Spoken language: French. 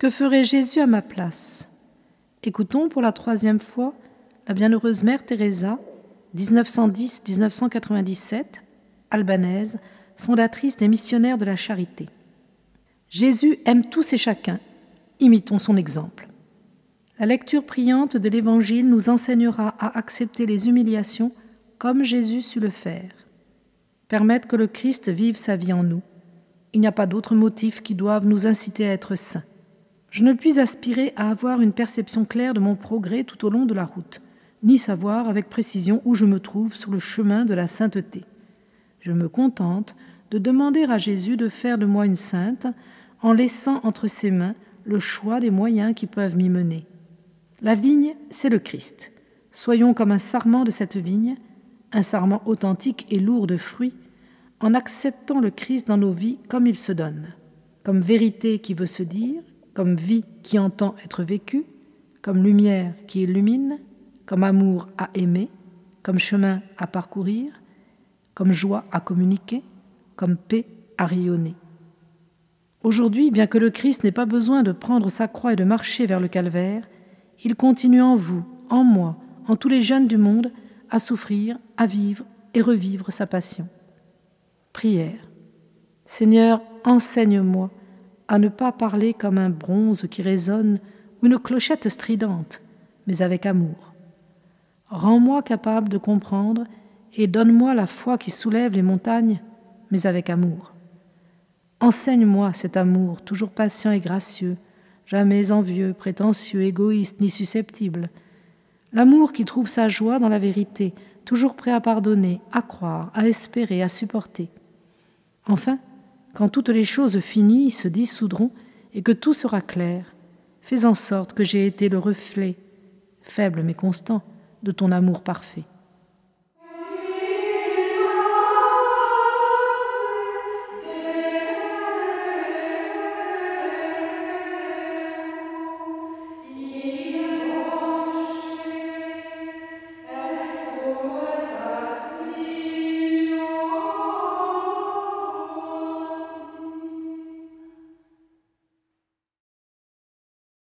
Que ferait Jésus à ma place? Écoutons pour la troisième fois la bienheureuse mère Teresa, 1910-1997, albanaise, fondatrice des missionnaires de la charité. Jésus aime tous et chacun. Imitons son exemple. La lecture priante de l'Évangile nous enseignera à accepter les humiliations comme Jésus sut le faire. Permettre que le Christ vive sa vie en nous. Il n'y a pas d'autres motifs qui doivent nous inciter à être saints. Je ne puis aspirer à avoir une perception claire de mon progrès tout au long de la route, ni savoir avec précision où je me trouve sur le chemin de la sainteté. Je me contente de demander à Jésus de faire de moi une sainte en laissant entre ses mains le choix des moyens qui peuvent m'y mener. La vigne, c'est le Christ. Soyons comme un sarment de cette vigne, un sarment authentique et lourd de fruits, en acceptant le Christ dans nos vies comme il se donne, comme vérité qui veut se dire, comme vie qui entend être vécue, comme lumière qui illumine, comme amour à aimer, comme chemin à parcourir, comme joie à communiquer, comme paix à rayonner. Aujourd'hui, bien que le Christ n'ait pas besoin de prendre sa croix et de marcher vers le calvaire, il continue en vous, en moi, en tous les jeunes du monde, à souffrir, à vivre et revivre sa passion. Prière. Seigneur, enseigne-moi à ne pas parler comme un bronze qui résonne ou une clochette stridente, mais avec amour. Rends-moi capable de comprendre et donne-moi la foi qui soulève les montagnes, mais avec amour. Enseigne-moi cet amour, toujours patient et gracieux, jamais envieux, prétentieux, égoïste ni susceptible. L'amour qui trouve sa joie dans la vérité, toujours prêt à pardonner, à croire, à espérer, à supporter. Enfin, quand toutes les choses finies se dissoudront et que tout sera clair, fais en sorte que j'ai été le reflet, faible mais constant, de ton amour parfait.